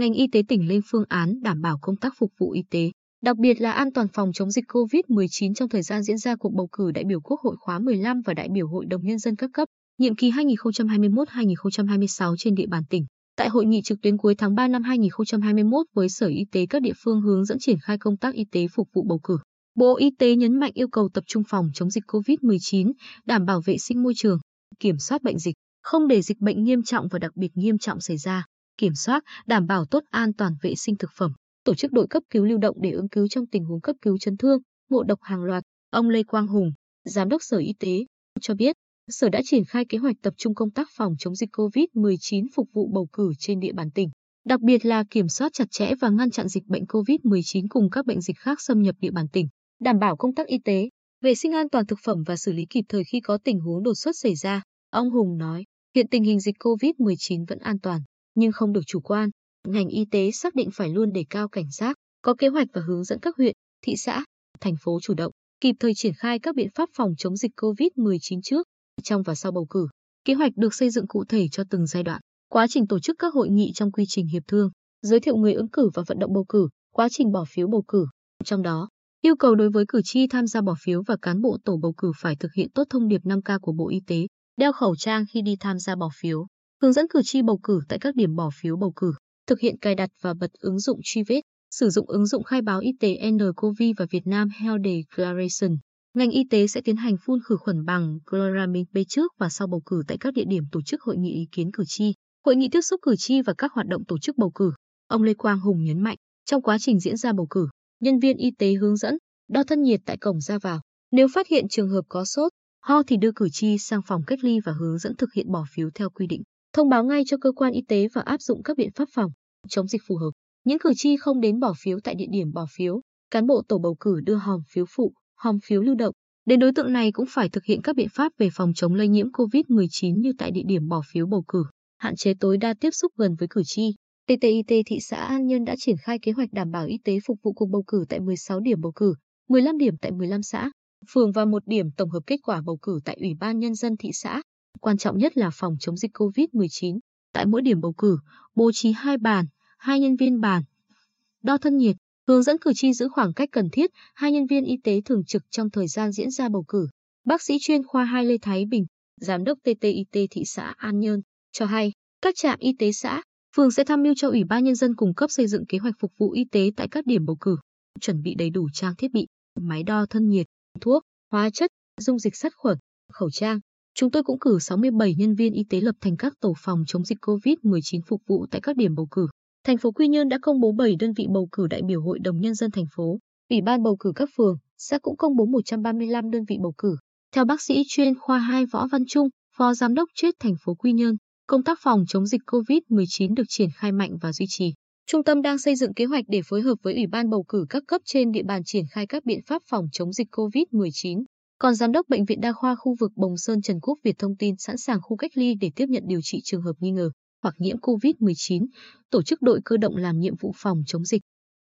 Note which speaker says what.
Speaker 1: ngành y tế tỉnh lên phương án đảm bảo công tác phục vụ y tế, đặc biệt là an toàn phòng chống dịch COVID-19 trong thời gian diễn ra cuộc bầu cử đại biểu Quốc hội khóa 15 và đại biểu Hội đồng Nhân dân các cấp, nhiệm kỳ 2021-2026 trên địa bàn tỉnh. Tại hội nghị trực tuyến cuối tháng 3 năm 2021 với Sở Y tế các địa phương hướng dẫn triển khai công tác y tế phục vụ bầu cử. Bộ Y tế nhấn mạnh yêu cầu tập trung phòng chống dịch COVID-19, đảm bảo vệ sinh môi trường, kiểm soát bệnh dịch, không để dịch bệnh nghiêm trọng và đặc biệt nghiêm trọng xảy ra, kiểm soát, đảm bảo tốt an toàn vệ sinh thực phẩm, tổ chức đội cấp cứu lưu động để ứng cứu trong tình huống cấp cứu chấn thương, ngộ độc hàng loạt. Ông Lê Quang Hùng, Giám đốc Sở Y tế, cho biết, Sở đã triển khai kế hoạch tập trung công tác phòng chống dịch COVID-19 phục vụ bầu cử trên địa bàn tỉnh, đặc biệt là kiểm soát chặt chẽ và ngăn chặn dịch bệnh COVID-19 cùng các bệnh dịch khác xâm nhập địa bàn tỉnh, đảm bảo công tác y tế, vệ sinh an toàn thực phẩm và xử lý kịp thời khi có tình huống đột xuất xảy ra. Ông Hùng nói, hiện tình hình dịch COVID-19 vẫn an toàn, nhưng không được chủ quan. Ngành y tế xác định phải luôn đề cao cảnh giác, có kế hoạch và hướng dẫn các huyện, thị xã, thành phố chủ động, kịp thời triển khai các biện pháp phòng chống dịch COVID-19 trước, trong và sau bầu cử. Kế hoạch được xây dựng cụ thể cho từng giai đoạn. Quá trình tổ chức các hội nghị trong quy trình hiệp thương, giới thiệu người ứng cử và vận động bầu cử, quá trình bỏ phiếu bầu cử. Trong đó, yêu cầu đối với cử tri tham gia bỏ phiếu và cán bộ tổ bầu cử phải thực hiện tốt thông điệp 5K của Bộ Y tế, đeo khẩu trang khi đi tham gia bỏ phiếu, hướng dẫn cử tri bầu cử tại các điểm bỏ phiếu bầu cử, thực hiện cài đặt và bật ứng dụng truy vết, sử dụng ứng dụng khai báo y tế nCoV và Việt Nam Health Declaration. Ngành y tế sẽ tiến hành phun khử khuẩn bằng chloramine B trước và sau bầu cử tại các địa điểm tổ chức hội nghị ý kiến cử tri, hội nghị tiếp xúc cử tri và các hoạt động tổ chức bầu cử. Ông Lê Quang Hùng nhấn mạnh, trong quá trình diễn ra bầu cử, nhân viên y tế hướng dẫn đo thân nhiệt tại cổng ra vào. Nếu phát hiện trường hợp có sốt, ho thì đưa cử tri sang phòng cách ly và hướng dẫn thực hiện bỏ phiếu theo quy định. Thông báo ngay cho cơ quan y tế và áp dụng các biện pháp phòng chống dịch phù hợp. Những cử tri không đến bỏ phiếu tại địa điểm bỏ phiếu, cán bộ tổ bầu cử đưa hòm phiếu phụ, hòm phiếu lưu động. Đến đối tượng này cũng phải thực hiện các biện pháp về phòng chống lây nhiễm COVID-19 như tại địa điểm bỏ phiếu bầu cử, hạn chế tối đa tiếp xúc gần với cử tri. TTIT thị xã An Nhơn đã triển khai kế hoạch đảm bảo y tế phục vụ cuộc bầu cử tại 16 điểm bầu cử, 15 điểm tại 15 xã, phường và một điểm tổng hợp kết quả bầu cử tại Ủy ban Nhân dân thị xã. Quan trọng nhất là phòng chống dịch COVID-19. Tại mỗi điểm bầu cử, bố trí hai bàn, hai nhân viên bàn, đo thân nhiệt, hướng dẫn cử tri giữ khoảng cách cần thiết, hai nhân viên y tế thường trực trong thời gian diễn ra bầu cử. Bác sĩ chuyên khoa 2 Lê Thái Bình, giám đốc TTIT thị xã An Nhơn, cho hay, các trạm y tế xã, phường sẽ tham mưu cho Ủy ban nhân dân cung cấp xây dựng kế hoạch phục vụ y tế tại các điểm bầu cử, chuẩn bị đầy đủ trang thiết bị, máy đo thân nhiệt, thuốc, hóa chất, dung dịch sát khuẩn, khẩu trang. Chúng tôi cũng cử 67 nhân viên y tế lập thành các tổ phòng chống dịch COVID-19 phục vụ tại các điểm bầu cử. Thành phố Quy Nhơn đã công bố 7 đơn vị bầu cử đại biểu Hội đồng Nhân dân thành phố. Ủy ban bầu cử các phường, xã cũng công bố 135 đơn vị bầu cử. Theo bác sĩ chuyên khoa 2 Võ Văn Trung, Phó Giám đốc chết thành phố Quy Nhơn, công tác phòng chống dịch COVID-19 được triển khai mạnh và duy trì. Trung tâm đang xây dựng kế hoạch để phối hợp với Ủy ban bầu cử các cấp trên địa bàn triển khai các biện pháp phòng chống dịch COVID-19. Còn Giám đốc Bệnh viện Đa khoa khu vực Bồng Sơn Trần Quốc Việt thông tin sẵn sàng khu cách ly để tiếp nhận điều trị trường hợp nghi ngờ hoặc nhiễm COVID-19, tổ chức đội cơ động làm nhiệm vụ phòng chống dịch.